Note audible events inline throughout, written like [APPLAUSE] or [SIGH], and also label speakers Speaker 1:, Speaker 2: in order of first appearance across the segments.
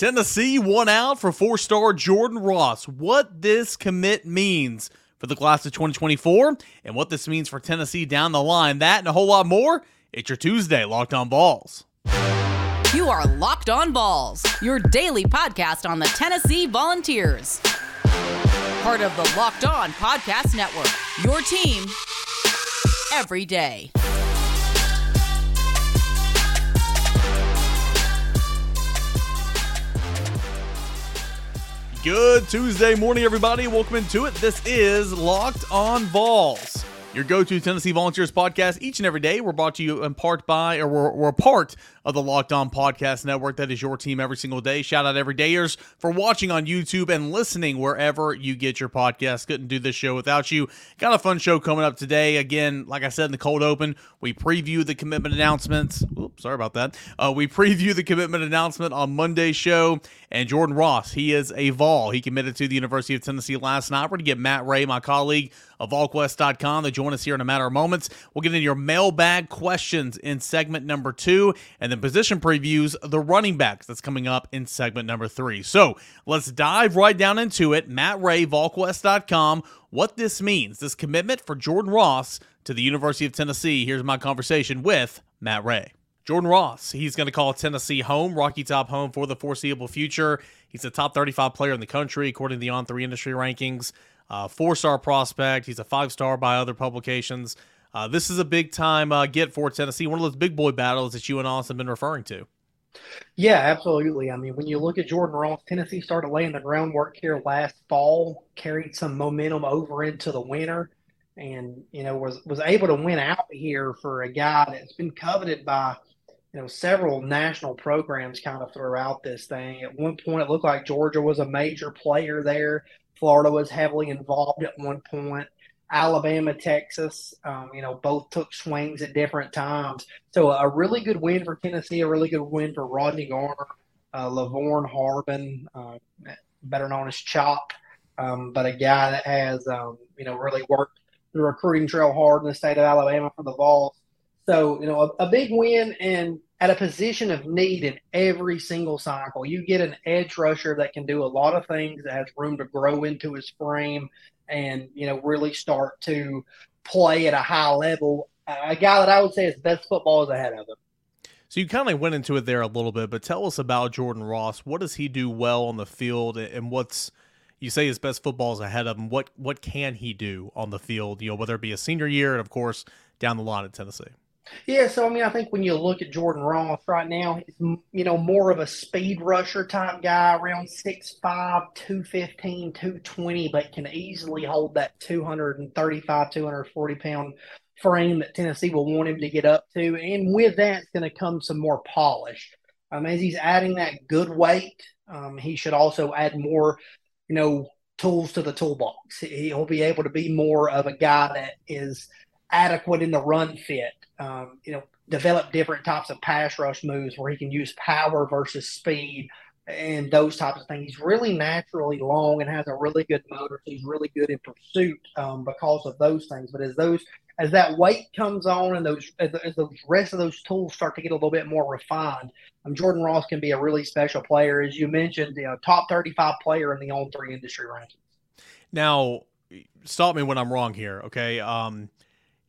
Speaker 1: Tennessee won out for four star Jordan Ross. What this commit means for the class of 2024 and what this means for Tennessee down the line. That and a whole lot more. It's your Tuesday Locked On Vols.
Speaker 2: You are Locked On Vols, your daily podcast on the Tennessee Volunteers. Part of the Locked On Podcast Network, your team every day.
Speaker 1: Good Tuesday morning, everybody. Welcome into it. This is Locked On Vols, your go to Tennessee Volunteers podcast each and every day. We're brought to you in part by, or we're, we're part of the Locked On Podcast Network. That is your team every single day. Shout out every dayers for watching on YouTube and listening wherever you get your podcast. Couldn't do this show without you. Got a fun show coming up today. Again, like I said in the cold open, we preview the commitment announcements. Oops, sorry about that. Uh, we preview the commitment announcement on Monday's show. And Jordan Ross, he is a Vol. He committed to the University of Tennessee last night. We're going to get Matt Ray, my colleague of VolQuest.com, to join us here in a matter of moments. We'll get into your mailbag questions in segment number two. And and then position previews the running backs that's coming up in segment number three. So let's dive right down into it. Matt Ray, VolQuest.com, what this means, this commitment for Jordan Ross to the University of Tennessee. Here's my conversation with Matt Ray. Jordan Ross, he's going to call Tennessee home, Rocky Top home for the foreseeable future. He's a top 35 player in the country, according to the On 3 industry rankings. Uh, Four star prospect. He's a five star by other publications. Uh, this is a big time uh, get for Tennessee, one of those big boy battles that you and Austin have been referring to.
Speaker 3: Yeah, absolutely. I mean, when you look at Jordan Ross, Tennessee started laying the groundwork here last fall, carried some momentum over into the winter, and you know was was able to win out here for a guy that's been coveted by you know several national programs kind of throughout this thing. At one point, it looked like Georgia was a major player there. Florida was heavily involved at one point. Alabama, Texas, um, you know, both took swings at different times. So a really good win for Tennessee, a really good win for Rodney Garner, uh, Lavorne Harbin, uh, better known as Chop, um, but a guy that has, um, you know, really worked the recruiting trail hard in the state of Alabama for the Vols. So, you know, a, a big win and at a position of need in every single cycle. You get an edge rusher that can do a lot of things, that has room to grow into his frame, and you know really start to play at a high level. A guy that I would say is best football is ahead of him.
Speaker 1: So you kind of went into it there a little bit, but tell us about Jordan Ross. What does he do well on the field, and what's you say his best football is ahead of him? What what can he do on the field? You know, whether it be a senior year and of course down the line at Tennessee.
Speaker 3: Yeah, so I mean, I think when you look at Jordan Ross right now, he's you know more of a speed rusher type guy, around 6'5", 215, 220, but can easily hold that 235, 240 pound frame that Tennessee will want him to get up to. And with that, it's going to come some more polish. Um, as he's adding that good weight, um, he should also add more, you know, tools to the toolbox. He'll be able to be more of a guy that is adequate in the run fit um, you know, develop different types of pass rush moves where he can use power versus speed and those types of things. He's really naturally long and has a really good motor. So he's really good in pursuit um, because of those things. But as those as that weight comes on and those as, as the rest of those tools start to get a little bit more refined, um, Jordan Ross can be a really special player, as you mentioned, you know, top thirty-five player in the on three industry rankings.
Speaker 1: Now, stop me when I'm wrong here, okay? Um,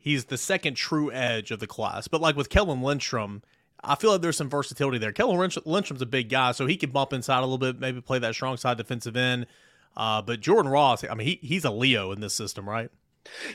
Speaker 1: he's the second true edge of the class. But like with Kellen Lindstrom, I feel like there's some versatility there. Kellen Lindstrom's a big guy, so he can bump inside a little bit, maybe play that strong side defensive end. Uh, but Jordan Ross, I mean, he, he's a Leo in this system, right?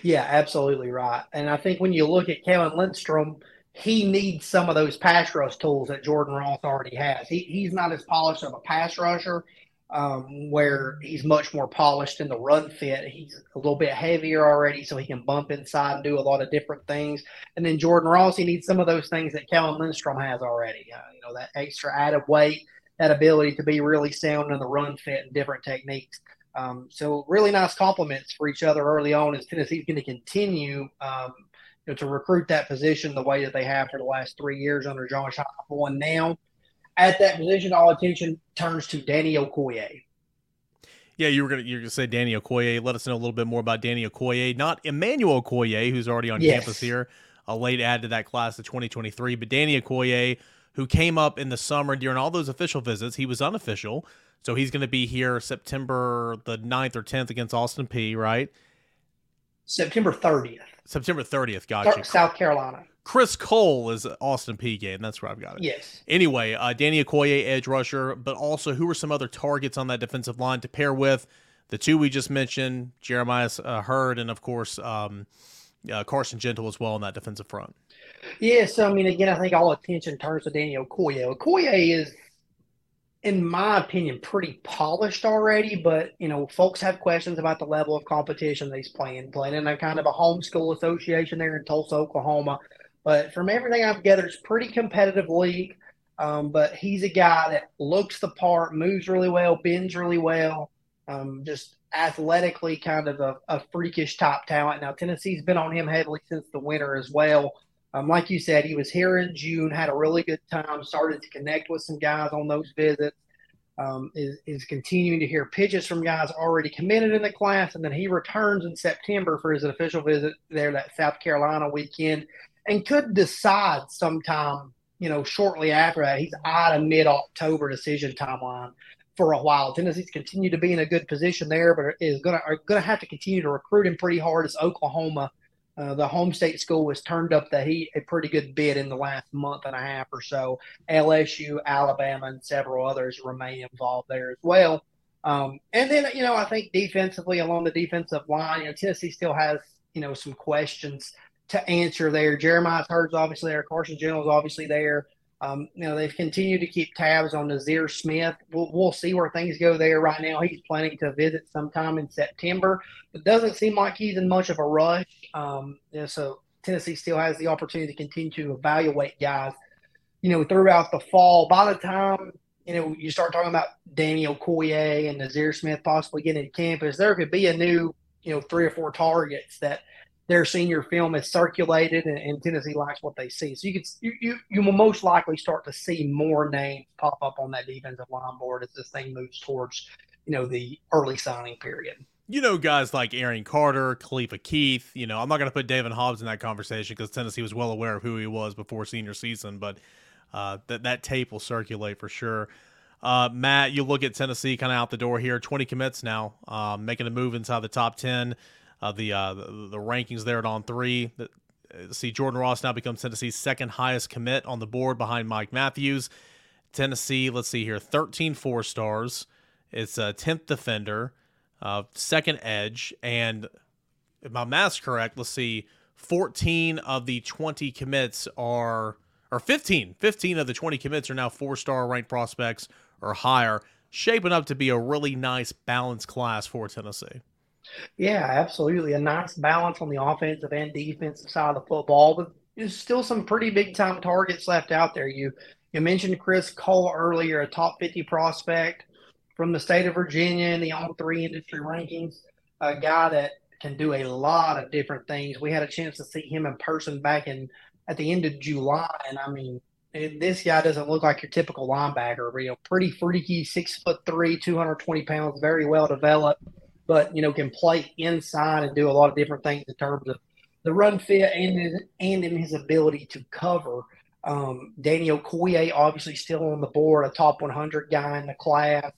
Speaker 3: Yeah, absolutely right. And I think when you look at Kellen Lindstrom, he needs some of those pass rush tools that Jordan Ross already has. He, he's not as polished of a pass rusher, um, where he's much more polished in the run fit. He's a little bit heavier already, so he can bump inside and do a lot of different things. And then Jordan Ross, he needs some of those things that Kellen Lindstrom has already. Uh, you know, that extra added weight, that ability to be really sound in the run fit and different techniques. Um, so really nice compliments for each other early on as Tennessee's going to continue um, you know, to recruit that position the way that they have for the last three years under Josh Heupel. And now at that position, all attention turns to Danny Okoye.
Speaker 1: Yeah, you were gonna you are gonna say Danny Okoye. Let us know a little bit more about Danny Okoye, not Emmanuel Okoye, who's already on yes. campus here, a late add to that class of 2023, but Danny Okoye, who came up in the summer during all those official visits. He was unofficial, so he's going to be here September the 9th or 10th against Austin Peay right?
Speaker 3: September 30th.
Speaker 1: September 30th, gotcha.
Speaker 3: South Carolina.
Speaker 1: Chris Cole is Austin Peay game. That's where I've got it.
Speaker 3: Yes.
Speaker 1: Anyway, uh, Danny Okoye, edge rusher, but also who are some other targets on that defensive line to pair with the two we just mentioned, Jeremiah uh, Hurd, and of course um, uh, Carson Gentle as well on that defensive front.
Speaker 3: Yeah, so I mean, again, I think all attention turns to Danny Okoye. Okoye is in my opinion, pretty polished already. But you know, folks have questions about the level of competition that he's playing, playing in a kind of a homeschool association there in Tulsa, Oklahoma. But from everything I've gathered, it's pretty competitive league. Um, but he's a guy that looks the part, moves really well, bends really well, um, just athletically kind of a, a freakish top talent. Now Tennessee's been on him heavily since the winter as well. Um, like you said, he was here in June, had a really good time, started to connect with some guys on those visits. Um, is, is continuing to hear pitches from guys already committed in the class, and then he returns in September for his official visit there that South Carolina weekend, and could decide sometime, you know, shortly after that. He's out a mid-October decision timeline for a while. Tennessee's continued to be in a good position there, but is gonna are gonna have to continue to recruit him pretty hard as Oklahoma uh, the home state school has turned up the heat a pretty good bit in the last month and a half or so. LSU, Alabama, and several others remain involved there as well. Um, and then, you know, I think defensively along the defensive line, you know, Tennessee still has, you know, some questions to answer there. Jeremiah Hurd's obviously there. Carson is obviously there. Um, you know, they've continued to keep tabs on Nazir Smith. We'll, we'll see where things go there. Right now, he's planning to visit sometime in September. It doesn't seem like he's in much of a rush. Um, you know, so Tennessee still has the opportunity to continue to evaluate guys, you know, throughout the fall. By the time, you know, you start talking about Daniel Okoye and Nazir Smith possibly getting to campus, there could be a new, you know, three or four targets that – their senior film is circulated and, and, Tennessee likes what they see. So you could you, you you will most likely start to see more names pop up on that defensive line board as this thing moves towards you know the early signing period.
Speaker 1: You know, guys like Arion Carter, Khalifa Keith. You know, I'm not going to put David Hobbs in that conversation because Tennessee was well aware of who he was before senior season, but uh, that that tape will circulate for sure. Uh, Matt, you look at Tennessee kind of out the door here, 20 commits now, um, making a move inside the top 10 uh, the, uh, the, the rankings there at on three. Uh, see, Jordan Ross now becomes Tennessee's second highest commit on the board behind Mike Matthews. Tennessee, let's see here, 13 four stars. It's a 10th defender, uh, second edge, and if my math's correct, let's see, 14 of the 20 commits are, or 15, 15 of the 20 commits are now four star ranked prospects or higher, shaping up to be a really nice balanced class for Tennessee.
Speaker 3: Yeah, absolutely. A nice balance on the offensive and defensive side of the football, but there's still some pretty big time targets left out there. You you mentioned Chris Cole earlier, a top 50 prospect from the state of Virginia in the on three industry rankings, a guy that can do a lot of different things. We had a chance to see him in person back in at the end of July, and I mean, this guy doesn't look like your typical linebacker. You know, pretty freaky, six foot three, 220 pounds, very well developed but you know can play inside and do a lot of different things in terms of the run fit and and in his ability to cover. Um, Daniel Okoye obviously still on the board, a top 100 guy in the class.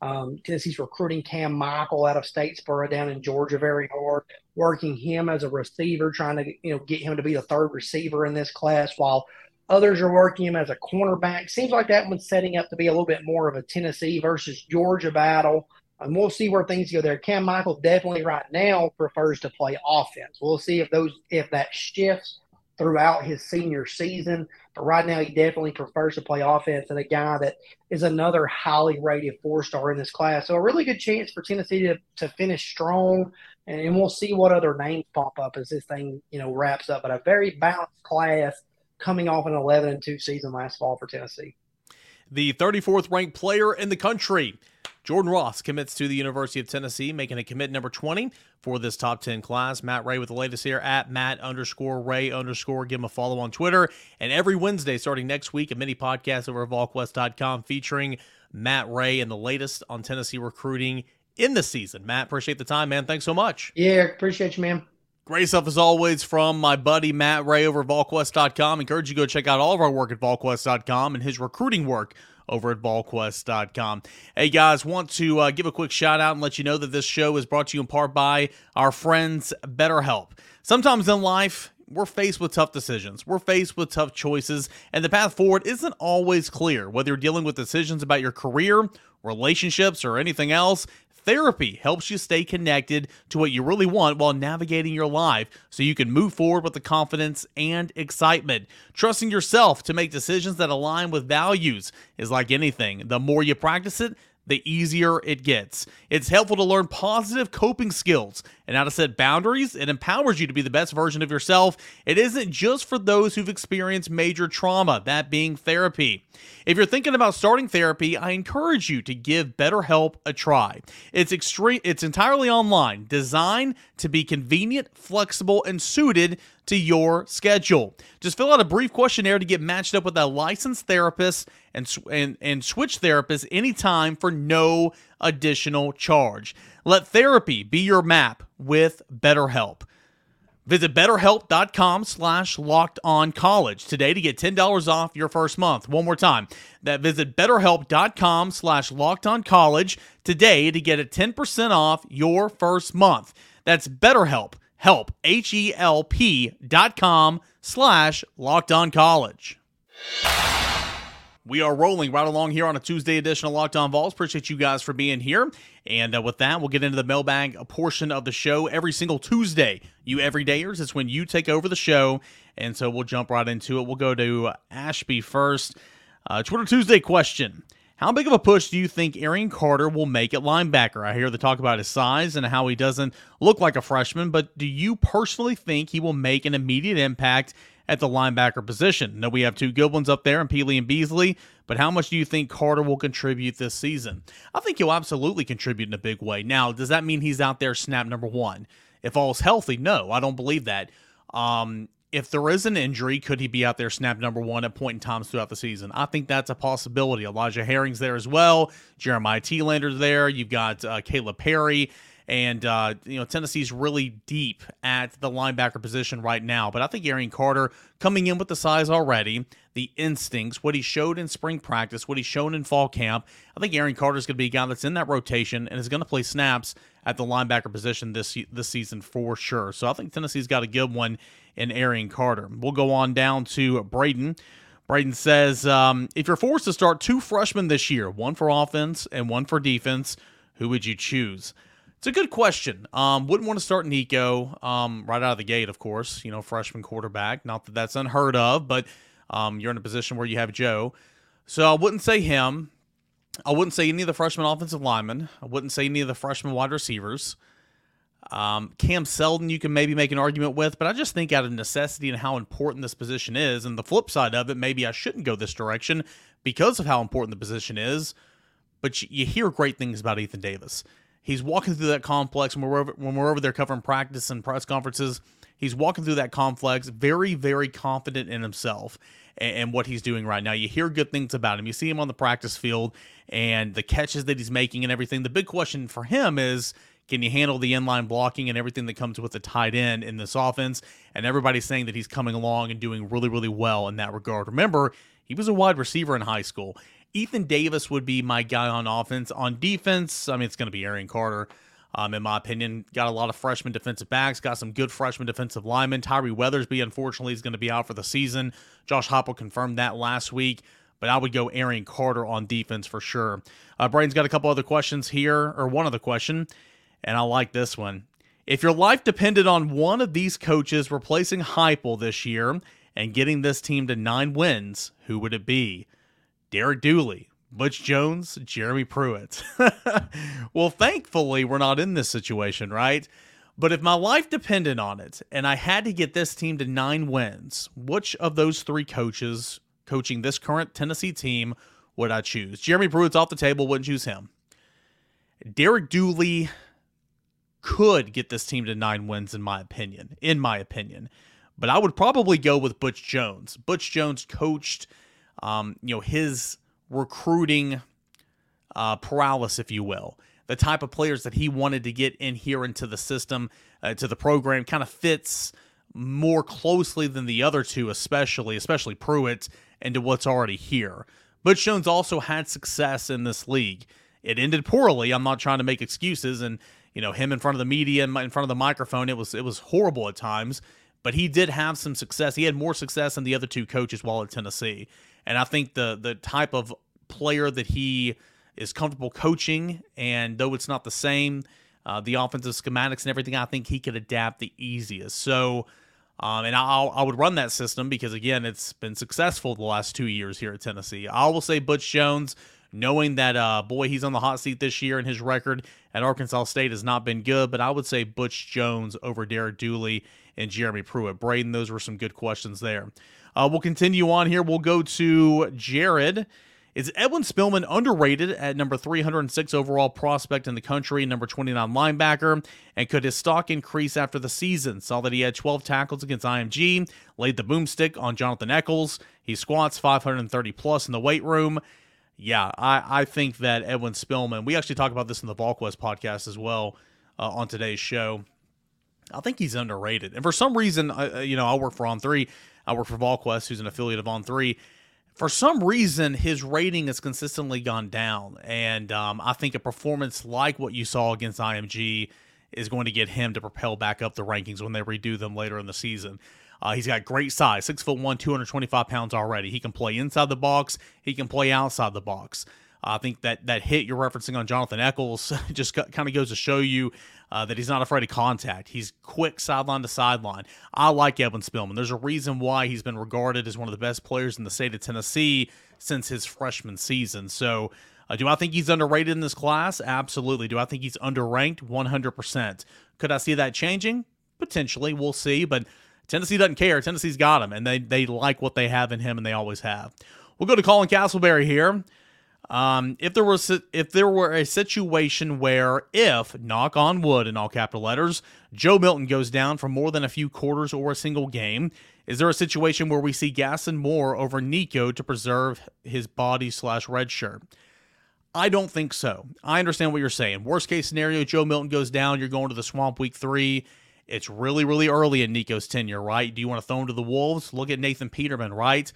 Speaker 3: Um, Tennessee's recruiting Cam Michael out of Statesboro down in Georgia very hard, working him as a receiver, trying to you know get him to be the third receiver in this class, while others are working him as a cornerback. Seems like that one's setting up to be a little bit more of a Tennessee versus Georgia battle and we'll see where things go there. Cam Michael definitely right now prefers to play offense. We'll see if those if that shifts throughout his senior season. But right now, he definitely prefers to play offense, and a guy that is another highly rated four star in this class. So a really good chance for Tennessee to, to finish strong, and we'll see what other names pop up as this thing you know wraps up. But a very balanced class coming off an 11 and two season last fall for Tennessee.
Speaker 1: The 34th ranked player in the country Jordan Ross commits to the University of Tennessee, making a commit number 20 for this top 10 class. Matt Ray with the latest here at Matt underscore Ray underscore. Give him a follow on Twitter. And every Wednesday, starting next week, a mini podcast over at VolQuest.com featuring Matt Ray and the latest on Tennessee recruiting in the season. Matt, appreciate the time, man. Thanks so much.
Speaker 3: Yeah, appreciate you, man.
Speaker 1: Great stuff as always from my buddy Matt Ray over at VolQuest.com. Encourage you to go check out all of our work at VolQuest.com and his recruiting work over at VolQuest.com. Hey guys, want to uh, give a quick shout out and let you know that this show is brought to you in part by our friends BetterHelp. Sometimes in life, we're faced with tough decisions. We're faced with tough choices, and the path forward isn't always clear. Whether you're dealing with decisions about your career, relationships, or anything else, Therapy helps you stay connected to what you really want while navigating your life so you can move forward with the confidence and excitement. Trusting yourself to make decisions that align with values is like anything. The more you practice it, the easier it gets. It's helpful to learn positive coping skills and how to set boundaries. It empowers you to be the best version of yourself. It isn't just for those who've experienced major trauma, that being therapy. If you're thinking about starting therapy, I encourage you to give BetterHelp a try. It's extreme it's entirely online, designed to be convenient, flexible, and suited to your schedule. Just fill out a brief questionnaire to get matched up with a licensed therapist and, and, and switch therapists anytime for no additional charge. Let therapy be your map with BetterHelp. Visit betterhelp.com slash locked on college today to get $10 off your first month. One more time. That visit betterhelp.com slash locked on college today to get a 10% off your first month. That's BetterHelp. Help. H E L P dot com slash locked on college. We are rolling right along here on a Tuesday edition of Locked On Vols. Appreciate you guys for being here. And uh, with that, we'll get into the mailbag a portion of the show every single Tuesday. You everydayers, it's when you take over the show. And so we'll jump right into it. We'll go to Ashby first. Uh, Twitter Tuesday question. How big of a push do you think Arion Carter will make at linebacker? I hear the talk about his size and how he doesn't look like a freshman, but do you personally think he will make an immediate impact at the linebacker position. Now we have two good ones up there in Pili and Beasley, but how much do you think Carter will contribute this season? I think he'll absolutely contribute in a big way. Now, does that mean he's out there snap number one? If all's healthy, no, I don't believe that. Um, if there is an injury, could he be out there snap number one at point in times throughout the season? I think that's a possibility. Elijah Herring's there as well. Jeremiah Telander's there. You've got uh, Caleb Perry. And, uh, you know, Tennessee's really deep at the linebacker position right now. But I think Arion Carter coming in with the size already, the instincts, what he showed in spring practice, what he's shown in fall camp, I think Arion Carter is going to be a guy that's in that rotation and is going to play snaps at the linebacker position this this season for sure. So I think Tennessee's got a good one in Arion Carter. We'll go on down to Braden. Braden says, um, if you're forced to start two freshmen this year, one for offense and one for defense, who would you choose? It's a good question. Um, wouldn't want to start Nico um, right out of the gate, of course. You know, freshman quarterback. Not that that's unheard of, but um, you're in a position where you have Joe. So I wouldn't say him. I wouldn't say any of the freshman offensive linemen. I wouldn't say any of the freshman wide receivers. Um, Cam Seldon, you can maybe make an argument with, but I just think out of necessity and how important this position is, and the flip side of it, maybe I shouldn't go this direction because of how important the position is. But you, you hear great things about Ethan Davis. He's walking through that complex when we're over, when we're over there covering practice and press conferences. He's walking through that complex, very, very confident in himself and, and what he's doing right now. You hear good things about him. You see him on the practice field and the catches that he's making and everything. The big question for him is can you handle the inline blocking and everything that comes with the tight end in this offense? And everybody's saying that he's coming along and doing really, really well in that regard. Remember, he was a wide receiver in high school. Ethan Davis would be my guy on offense. On defense, I mean, it's going to be Arion Carter. Um, in my opinion, got a lot of freshman defensive backs, got some good freshman defensive linemen. Tyree Weathersby, unfortunately, is going to be out for the season. Josh Heupel confirmed that last week, but I would go Arion Carter on defense for sure. Uh, Braden's got a couple other questions here, or one other question, and I like this one. If your life depended on one of these coaches replacing Heupel this year and getting this team to nine wins, who would it be? Derek Dooley, Butch Jones, Jeremy Pruitt. [LAUGHS] well, thankfully, we're not in this situation, right? But if my life depended on it and I had to get this team to nine wins, which of those three coaches coaching this current Tennessee team would I choose? Jeremy Pruitt's off the table, wouldn't choose him. Derek Dooley could get this team to nine wins, in my opinion. In my opinion. But I would probably go with Butch Jones. Butch Jones coached um, you know, his recruiting uh, paralysis, if you will. the type of players that he wanted to get in here into the system, uh, to the program, kind of fits more closely than the other two, especially, especially Pruitt, into what's already here. Butch Jones also had success in this league. It ended poorly. I'm not trying to make excuses, and you know him in front of the media in front of the microphone. It was it was horrible at times, but he did have some success. He had more success than the other two coaches while at Tennessee, and I think the the type of player that he is comfortable coaching, and though it's not the same, uh, the offensive schematics and everything, I think he could adapt the easiest. So. Um, and i I would run that system because, again, it's been successful the last two years here at Tennessee. I will say Butch Jones, knowing that, uh, boy, he's on the hot seat this year and his record at Arkansas State has not been good, but I would say Butch Jones over Derek Dooley and Jeremy Pruitt. Braden, those were some good questions there. Uh, we'll continue on here. We'll go to Jared. Is Edwin Spillman underrated at number 306 overall prospect in the country, number 29 linebacker? And could his stock increase after the season? Saw that he had 12 tackles against IMG, laid the boomstick on Jonathan Eccles. He squats 530 plus in the weight room. Yeah, I, I think that Edwin Spillman, we actually talk about this in the VolQuest podcast as well uh, on today's show. I think he's underrated. And for some reason, uh, you know, I work for On3. I work for VolQuest, who's an affiliate of On3 for some reason his rating has consistently gone down and um, i think a performance like what you saw against img is going to get him to propel back up the rankings when they redo them later in the season. Uh, he's got great size six foot one 225 pounds already. He can play inside the box. He can play outside the box. I think that that hit you're referencing on Jonathan Eccles [LAUGHS] just kind of goes to show you uh, that he's not afraid of contact. He's quick sideline to sideline. I like Edwin Spillman. There's a reason why he's been regarded as one of the best players in the state of Tennessee since his freshman season. So, uh, do I think he's underrated in this class? Absolutely. Do I think he's underranked? 100%. Could I see that changing? Potentially. We'll see. But Tennessee doesn't care. Tennessee's got him, and they, they like what they have in him, and they always have. We'll go to Colin Castleberry here. Um, if there was if there were a situation where if knock on wood in all capital letters, Joe Milton goes down for more than a few quarters or a single game, is there a situation where we see Gaston Moore over Nico to preserve his body slash red shirt? I don't think so. I understand what you're saying. Worst case scenario, Joe Milton goes down. You're going to the swamp week three. It's really, really early in Nico's tenure, right? Do you want to throw him to the Wolves? Look at Nathan Peterman, right?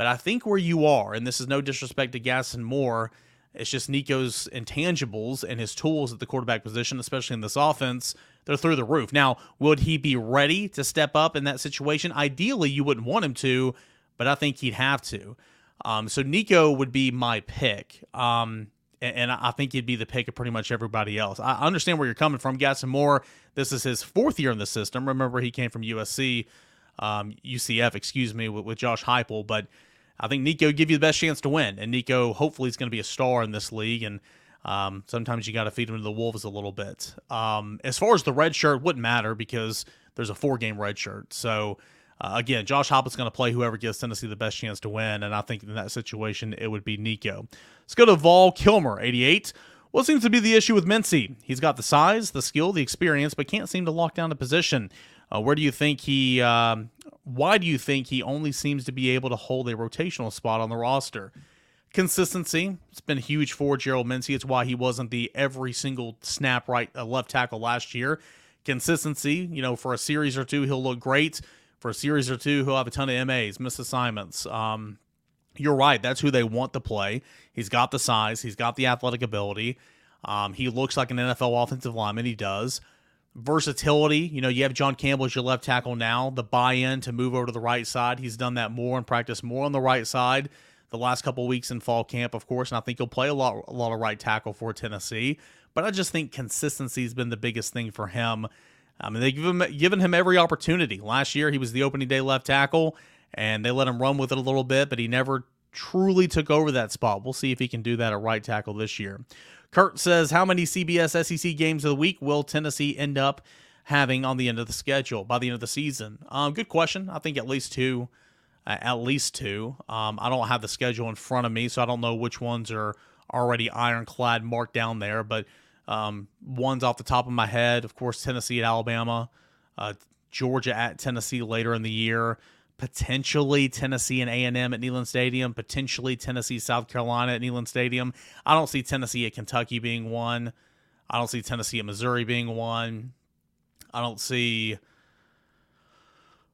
Speaker 1: But I think where you are, and this is no disrespect to Gaston Moore, it's just Nico's intangibles and his tools at the quarterback position, especially in this offense, they're through the roof. Now, would he be ready to step up in that situation? Ideally, you wouldn't want him to, but I think he'd have to. Um, so Nico would be my pick. Um, and, I think he'd be the pick of pretty much everybody else. I understand where you're coming from. Gaston Moore, this is his fourth year in the system. Remember, he came from USC, um, UCF, excuse me, with, with Josh Heupel, but – I think Nico give you the best chance to win, and Nico hopefully is going to be a star in this league. And um, sometimes you got to feed him to the wolves a little bit. Um, as far as the red shirt, wouldn't matter because there's a four game red shirt. So uh, again, Josh Heupel's going to play whoever gives Tennessee the best chance to win, and I think in that situation it would be Nico. Let's go to Vol Kilmer, 88. What seems to be the issue with Mincey? He's got the size, the skill, the experience, but can't seem to lock down a position. Uh, where do you think he? Um, why do you think he only seems to be able to hold a rotational spot on the roster? Consistency. It's been huge for Gerald Mincey. It's why he wasn't the every single snap right uh, left tackle last year. Consistency. You know, for a series or two, he'll look great. For a series or two, he'll have a ton of MAs, missed assignments. Um, you're right. That's who they want to play. He's got the size. He's got the athletic ability. Um, he looks like an NFL offensive lineman. He does versatility. You know, you have John Campbell as your left tackle now. The buy-in to move over to the right side. He's done that more and practiced more on the right side the last couple weeks in fall camp, of course. And I think he'll play a lot, a lot of right tackle for Tennessee. But I just think consistency has been the biggest thing for him. I mean, they've given him, given him every opportunity. Last year, he was the opening day left tackle, and they let him run with it a little bit, but he never truly took over that spot. We'll see if he can do that at right tackle this year. Kurt says, How many CBS SEC games of the week will Tennessee end up having on the end of the schedule by the end of the season? Um, good question. I think at least two. Uh, at least two. Um, I don't have the schedule in front of me, so I don't know which ones are already ironclad marked down there. But um, ones off the top of my head, of course, Tennessee at Alabama, uh, Georgia at Tennessee later in the year potentially Tennessee and A&M at Neyland Stadium, potentially Tennessee South Carolina at Neyland Stadium. I don't see Tennessee at Kentucky being one. I don't see Tennessee and Missouri being one. I don't see.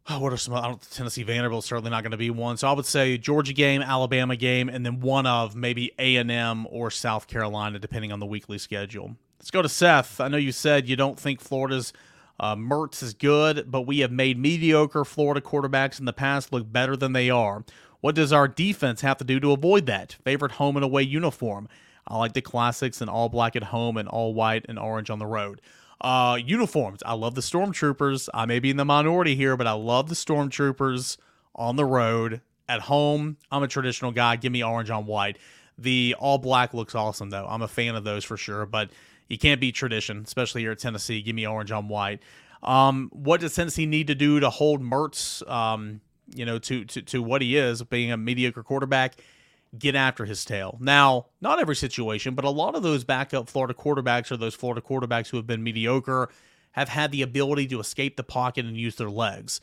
Speaker 1: Oh, what are some? I don't. Tennessee Vanderbilt certainly not going to be one. So I would say Georgia game, Alabama game, and then one of maybe A and M or South Carolina, depending on the weekly schedule. Let's go to Seth. I know you said you don't think Florida's uh, Mertz is good, but we have made mediocre Florida quarterbacks in the past look better than they are. What does our defense have to do to avoid that? Favorite home and away uniform. I like the classics and all black at home and all white and orange on the road. Uh, uniforms. I love the Stormtroopers. I may be in the minority here, but I love the Stormtroopers on the road. At home, I'm a traditional guy. Give me orange on white. The all black looks awesome, though. I'm a fan of those for sure, but you can't beat tradition, especially here at Tennessee. Give me orange on white. Um, what does Tennessee need to do to hold Mertz, um, you know, to, to, to what he is, being a mediocre quarterback? get after his tail. Now, not every situation, but a lot of those backup Florida quarterbacks or those Florida quarterbacks who have been mediocre have had the ability to escape the pocket and use their legs.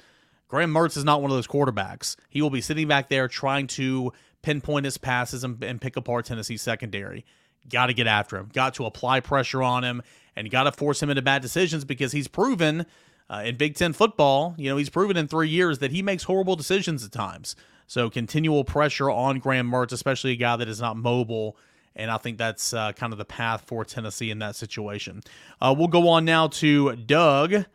Speaker 1: Graham Mertz is not one of those quarterbacks. He will be sitting back there trying to pinpoint his passes and, and pick apart Tennessee's secondary. Got to get after him. Got to apply pressure on him and got to force him into bad decisions because he's proven uh, in Big Ten football, you know, he's proven in three years that he makes horrible decisions at times. So continual pressure on Graham Mertz, especially a guy that is not mobile. And I think that's uh, kind of the path for Tennessee in that situation. Uh, we'll go on now to Doug.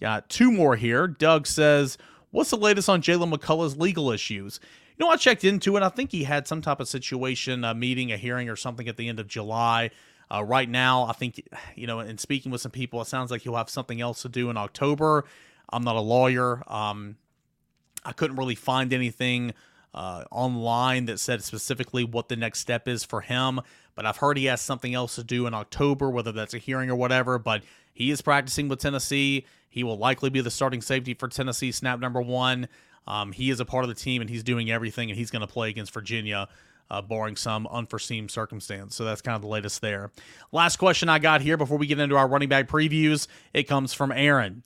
Speaker 1: Got two more here. Doug says, What's the latest on Jaylen McCollough's legal issues? You know, I checked into it. I think he had some type of situation, a meeting, a hearing, or something at the end of July. Uh, right now, I think, you know, in speaking with some people, it sounds like he'll have something else to do in October. I'm not a lawyer. Um, I couldn't really find anything uh, online that said specifically what the next step is for him, but I've heard he has something else to do in October, whether that's a hearing or whatever. But he is practicing with Tennessee. He will likely be the starting safety for Tennessee, snap number one. Um, he is a part of the team and he's doing everything, and he's going to play against Virginia. Uh, barring some unforeseen circumstance. So that's kind of the latest there. Last question I got here before we get into our running back previews. It comes from Aaron.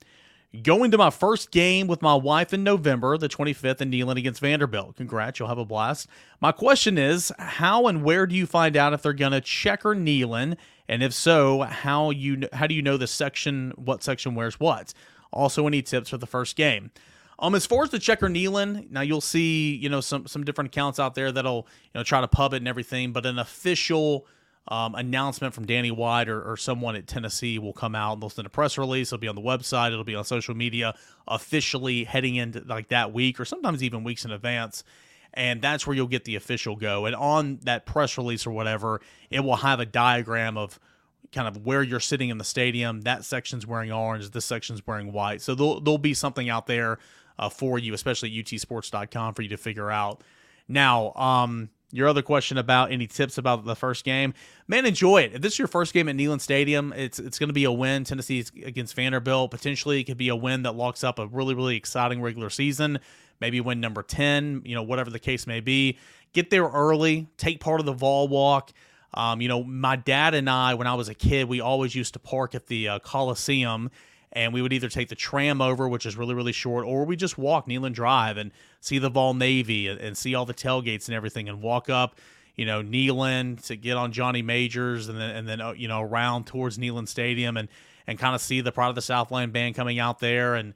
Speaker 1: Going to my first game with my wife in November, the 25th, in Neyland against Vanderbilt. Congrats, you'll have a blast. My question is, how and where do you find out if they're going to checker Neyland? And if so, how you how do you know the section, what section wears what? Also, any tips for the first game? Um, as far as the checker Neyland, now you'll see, you know, some some different accounts out there that'll, you know, try to pub it and everything, but an official um, announcement from Danny White or, or, someone at Tennessee will come out and they'll send a press release. It'll be on the website. It'll be on social media officially heading into like that week or sometimes even weeks in advance. And that's where you'll get the official go. And on that press release or whatever, it will have a diagram of kind of where you're sitting in the stadium. That section's wearing orange. This section's wearing white. So there'll, there'll be something out there uh, for you, especially utsports.com for you to figure out. Now, um, your other question about any tips about the first game, man, enjoy it. If this is your first game at Neyland Stadium, it's it's going to be a win. Tennessee against Vanderbilt potentially it could be a win that locks up a really really exciting regular season. Maybe win number ten, you know, whatever the case may be. Get there early, take part of the Vol Walk. Um, you know, my dad and I, when I was a kid, we always used to park at the uh, Coliseum and we would either take the tram over, which is really really short, or we just walk Neyland Drive and see the Vol Navy and, see all the tailgates and everything, and walk up, you know, Neyland to get on Johnny Majors, and then and then uh, you know around towards Neyland Stadium and and kind of see the Pride of the Southland band coming out there and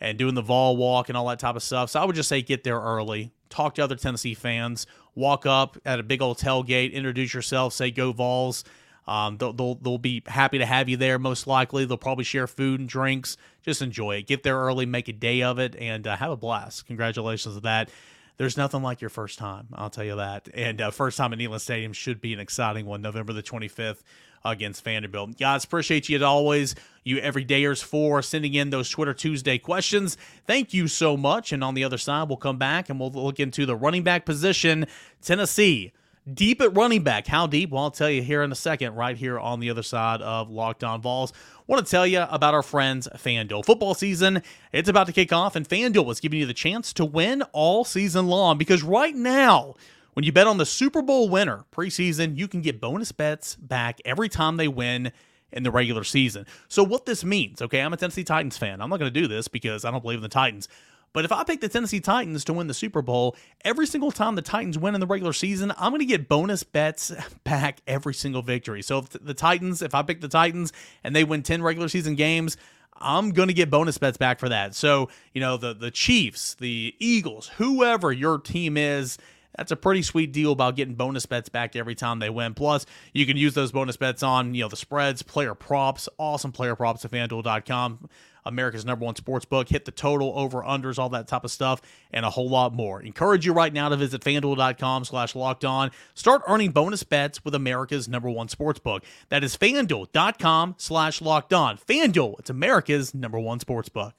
Speaker 1: and doing the Vol walk and all that type of stuff. So I would just say get there early, talk to other Tennessee fans, walk up at a big old tailgate, introduce yourself, say go Vols um, they'll, they'll, they'll be happy to have you there, most likely. They'll probably share food and drinks. Just enjoy it. Get there early, make a day of it, and uh, have a blast. Congratulations to that. There's nothing like your first time, I'll tell you that. And uh, first time at Neyland Stadium should be an exciting one, November the 25th against Vanderbilt. Guys, appreciate you as always, you everydayers, for sending in those Twitter Tuesday questions. Thank you so much. And on the other side, we'll come back and we'll look into the running back position. Tennessee Deep at running back. How deep? Well, I'll tell you here in a second, right here on the other side of Locked On Vols. want to tell you about our friends FanDuel. Football season, it's about to kick off, and FanDuel is giving you the chance to win all season long because right now, when you bet on the Super Bowl winner preseason, you can get bonus bets back every time they win in the regular season. So, what this means, okay, I'm a Tennessee Titans fan. I'm not going to do this because I don't believe in the Titans. But if I pick the Tennessee Titans to win the Super Bowl, every single time the Titans win in the regular season, I'm going to get bonus bets [LAUGHS] back every single victory. So if the Titans, if I pick the Titans and they win 10 regular season games, I'm going to get bonus bets back for that. So, you know, the the Chiefs, the Eagles, whoever your team is, that's a pretty sweet deal about getting bonus bets back every time they win. Plus, you can use those bonus bets on, you know, the spreads, player props, awesome player props at fanduel.com. America's number one sports book. Hit the total, over unders, all that type of stuff, and a whole lot more. Encourage you right now to visit fanduel.com slash locked on. Start earning bonus bets with America's number one sports book. That is fanduel.com slash locked on. Fanduel, it's America's number one sports book.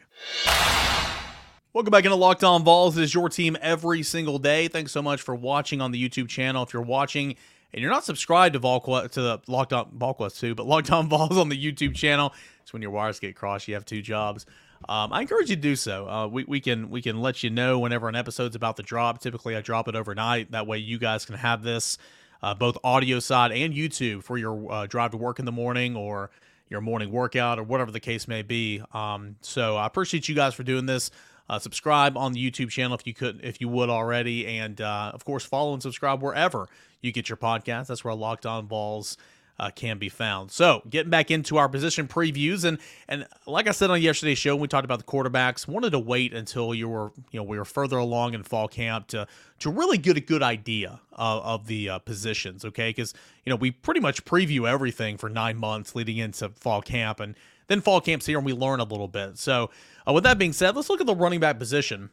Speaker 1: Welcome back into Locked On Vols. It is your team every single day. Thanks so much for watching on the YouTube channel. If you're watching and you're not subscribed to VolQuest, to the Locked On VolQuest too, but Locked On Vols on the YouTube channel, when your wires get crossed. You have two jobs. Um, I encourage you to do so. Uh, we, we can we can let you know whenever an episode's about to drop. Typically, I drop it overnight. That way, you guys can have this uh, both audio side and YouTube for your uh, drive to work in the morning or your morning workout or whatever the case may be. Um, so I appreciate you guys for doing this. Uh, subscribe on the YouTube channel if you could, if you would already, and uh, of course follow and subscribe wherever you get your podcast. That's where Locked On Vols uh, can be found. So, getting back into our position previews, and and like I said on yesterday's show, when we talked about the quarterbacks, wanted to wait until you were you know we were further along in fall camp to to really get a good idea of, of the uh, positions. Okay, because you know we pretty much preview everything for nine months leading into fall camp, and then fall camp's here and we learn a little bit. So uh, with that being said, let's look at the running back position.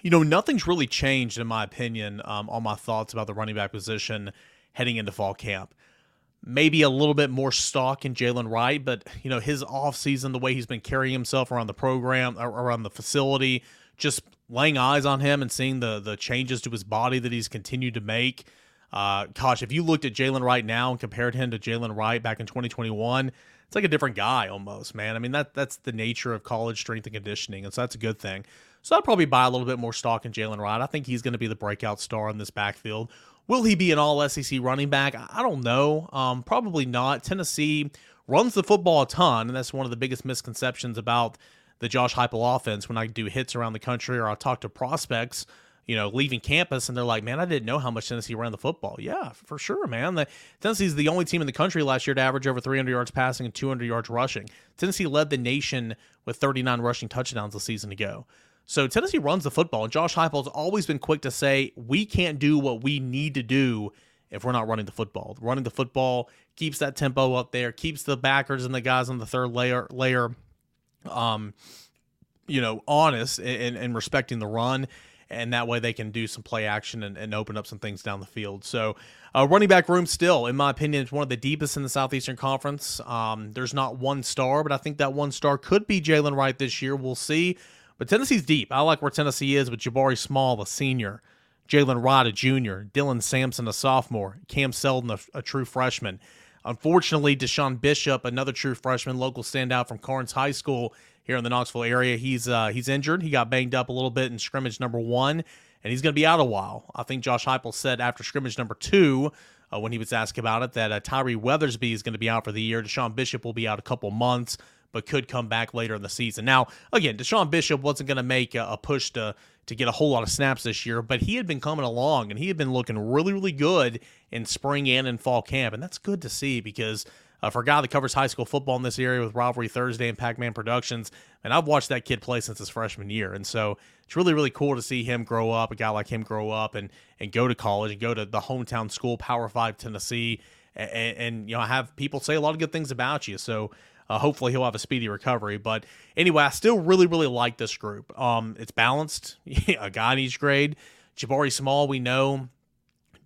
Speaker 1: You know, nothing's really changed, in my opinion, um, on my thoughts about the running back position heading into fall camp. Maybe a little bit more stock in Jaylen Wright, but, you know, his offseason, the way he's been carrying himself around the program, around the facility, just laying eyes on him and seeing the the changes to his body that he's continued to make. Uh, gosh, if you looked at Jaylen Wright now and compared him to Jaylen Wright back in 2021, it's like a different guy almost, man. I mean that that's the nature of college strength and conditioning, and so that's a good thing. So I'd probably buy a little bit more stock in Jaylen Wright. I think he's going to be the breakout star in this backfield. Will he be an All SEC running back? I don't know. Um, probably not. Tennessee runs the football a ton, and that's one of the biggest misconceptions about the Josh Heupel offense. When I do hits around the country or I talk to prospects you know, leaving campus and they're like, man, I didn't know how much Tennessee ran the football. Yeah, for sure, man. The, Tennessee's the only team in the country last year to average over 300 yards passing and 200 yards rushing. Tennessee led the nation with 39 rushing touchdowns a season ago. So Tennessee runs the football, and Josh Heupel's always been quick to say, we can't do what we need to do if we're not running the football. Running the football keeps that tempo up there, keeps the backers and the guys on the third layer layer um, you know, honest and, and respecting the run and that way they can do some play action and, and open up some things down the field. So, uh, running back room still, in my opinion, is one of the deepest in the Southeastern Conference. Um, there's not one star, but I think that one star could be Jaylen Wright this year. We'll see. But Tennessee's deep. I like where Tennessee is with Jabari Small, a senior, Jaylen Wright, a junior, Dylan Sampson, a sophomore, Cam Seldon, a, a true freshman. Unfortunately, Deshaun Bishop, another true freshman, local standout from Karns High School, here in the Knoxville area. He's uh, he's injured. He got banged up a little bit in scrimmage number one, and he's going to be out a while. I think Josh Heupel said after scrimmage number two, uh, when he was asked about it, that uh, Tyree Weathersby is going to be out for the year. Deshaun Bishop will be out a couple months, but could come back later in the season. Now, again, Deshaun Bishop wasn't going to make a, a push to to get a whole lot of snaps this year, but he had been coming along and he had been looking really, really good in spring and in fall camp, and that's good to see because uh, for a guy that covers high school football in this area with Rivalry Thursday and Pac Man Productions. And I've watched that kid play since his freshman year. And so it's really, really cool to see him grow up, a guy like him grow up and, and go to college and go to the hometown school, Power Five Tennessee, and, and you know, have people say a lot of good things about you. So uh, hopefully he'll have a speedy recovery. But anyway, I still really, really like this group. Um, it's balanced, [LAUGHS] a guy in each grade. Jabari Small, we know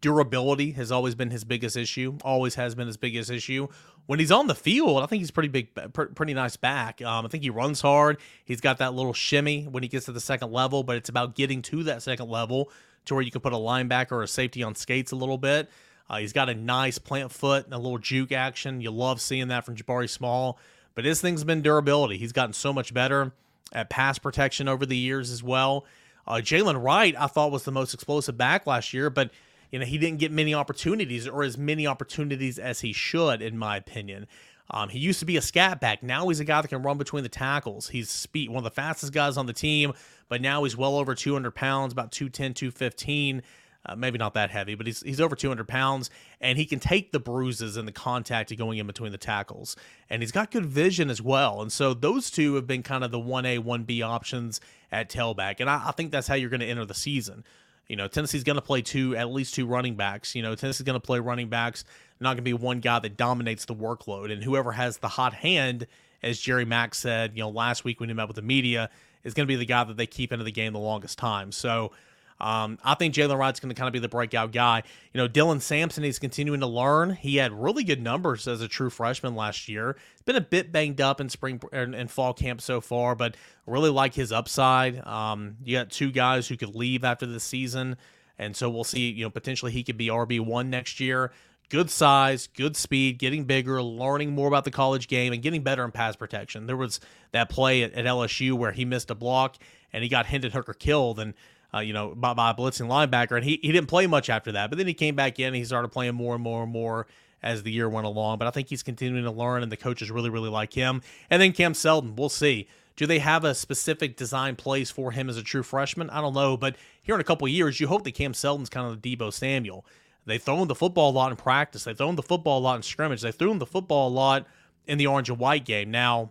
Speaker 1: durability has always been his biggest issue, always has been his biggest issue when he's on the field, I think he's pretty big, pretty nice back. Um, I think he runs hard. He's got that little shimmy when he gets to the second level, but it's about getting to that second level to where you can put a linebacker or a safety on skates a little bit. Uh, he's got a nice plant foot and a little juke action. You love seeing that from Jabari Small, but his thing's been durability. He's gotten so much better at pass protection over the years as well. Uh, Jaylen Wright, I thought was the most explosive back last year, but you know, he didn't get many opportunities or as many opportunities as he should, in my opinion. Um, he used to be a scat back. Now he's a guy that can run between the tackles. He's speed, one of the fastest guys on the team, but now he's well over 200 pounds, about 210, 215. Uh, maybe not that heavy, but he's he's over 200 pounds, and he can take the bruises and the contact going in between the tackles, and he's got good vision as well. And so those two have been kind of the one A, one B options at tailback, and I, I think that's how you're going to enter the season. You know, Tennessee's going to play two, at least two running backs. You know, Tennessee's going to play running backs. Not going to be one guy that dominates the workload, and whoever has the hot hand, as Jerry Mack said, you know, last week when he met with the media, is going to be the guy that they keep into the game the longest time. So um, I think Jaylen Wright's going to kind of be the breakout guy. You know, Dylan Sampson is continuing to learn. He had really good numbers as a true freshman last year. He's been a bit banged up in spring and fall camp so far, but really like his upside. Um, you got two guys who could leave after the season, and so we'll see. You know, potentially he could be RB one next year. Good size, good speed, getting bigger, learning more about the college game, and getting better in pass protection. There was that play at, at LSU where he missed a block and he got Hendon Hooker killed, and uh, you know, by, by blitzing linebacker. And he, he didn't play much after that, but then he came back in and he started playing more and more and more as the year went along. But I think he's continuing to learn, and the coaches really, really like him. And then Cam Seldon, we'll see. Do they have a specific design place for him as a true freshman? I don't know, but here in a couple years, you hope that Cam Seldon's kind of the Deebo Samuel. They throw him the football a lot in practice. They throw him the football a lot in scrimmage. They threw him the football a lot in the orange and white game. Now,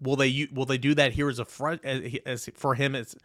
Speaker 1: will they will they do that here as a front as, as for him as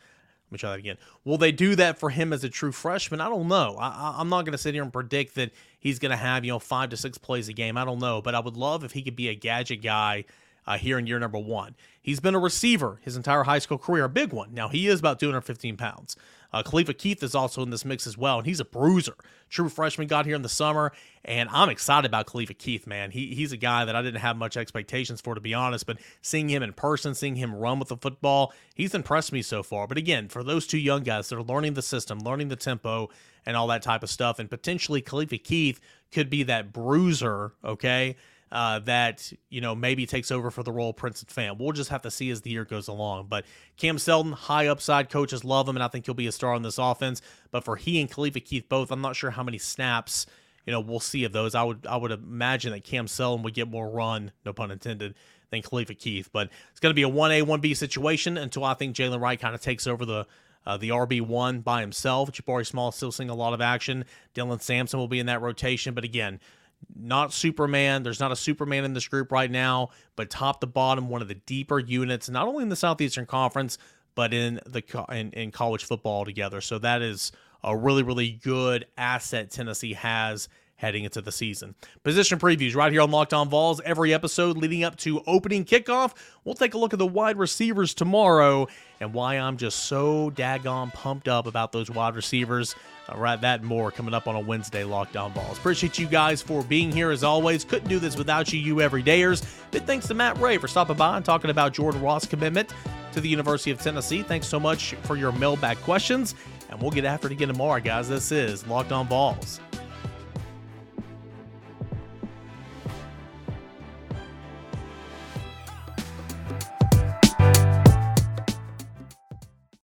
Speaker 1: let me try that again. Will they do that for him as a true freshman? I don't know. I, am not going to sit here and predict that he's going to have you know five to six plays a game. I don't know, but I would love if he could be a gadget guy uh, here in year number one. He's been a receiver his entire high school career, a big one. Now he is about 215 pounds. Uh, Khalifa Keith is also in this mix as well, and he's a bruiser. True freshman got here in the summer, and I'm excited about Khalifa Keith, man. He, he's a guy that I didn't have much expectations for, to be honest, but seeing him in person, seeing him run with the football, he's impressed me so far. But again, for those two young guys that are learning the system, learning the tempo, and all that type of stuff, and potentially Khalifa Keith could be that bruiser, okay? Uh, that you know maybe takes over for the role of Princeton Fant. We'll just have to see as the year goes along. But Cam Seldon, high upside, coaches love him, and I think he'll be a star on this offense. But for he and Khalifa Keith both, I'm not sure how many snaps you know we'll see of those. I would I would imagine that Cam Seldon would get more run, no pun intended, than Khalifa Keith. But it's going to be a one A one B situation until I think Jaylen Wright kind of takes over the. Uh, the RB1 by himself. Jabari Small still seeing a lot of action. Dylan Sampson will be in that rotation. But again, not Superman. There's not a Superman in this group right now, but top to bottom, one of the deeper units, not only in the Southeastern Conference, but in the in, in college football together. So that is a really, really good asset Tennessee has heading into the season. Position previews right here on Locked On Vols. Every episode leading up to opening kickoff. We'll take a look at the wide receivers tomorrow and why I'm just so daggone pumped up about those wide receivers. All right, that more coming up on a Wednesday Locked On Vols. Appreciate you guys for being here as always. Couldn't do this without you, you everydayers. Big thanks to Matt Ray for stopping by and talking about Jordan Ross' commitment to the University of Tennessee. Thanks so much for your mailbag questions, and we'll get after it again tomorrow, guys. This is Locked On Vols.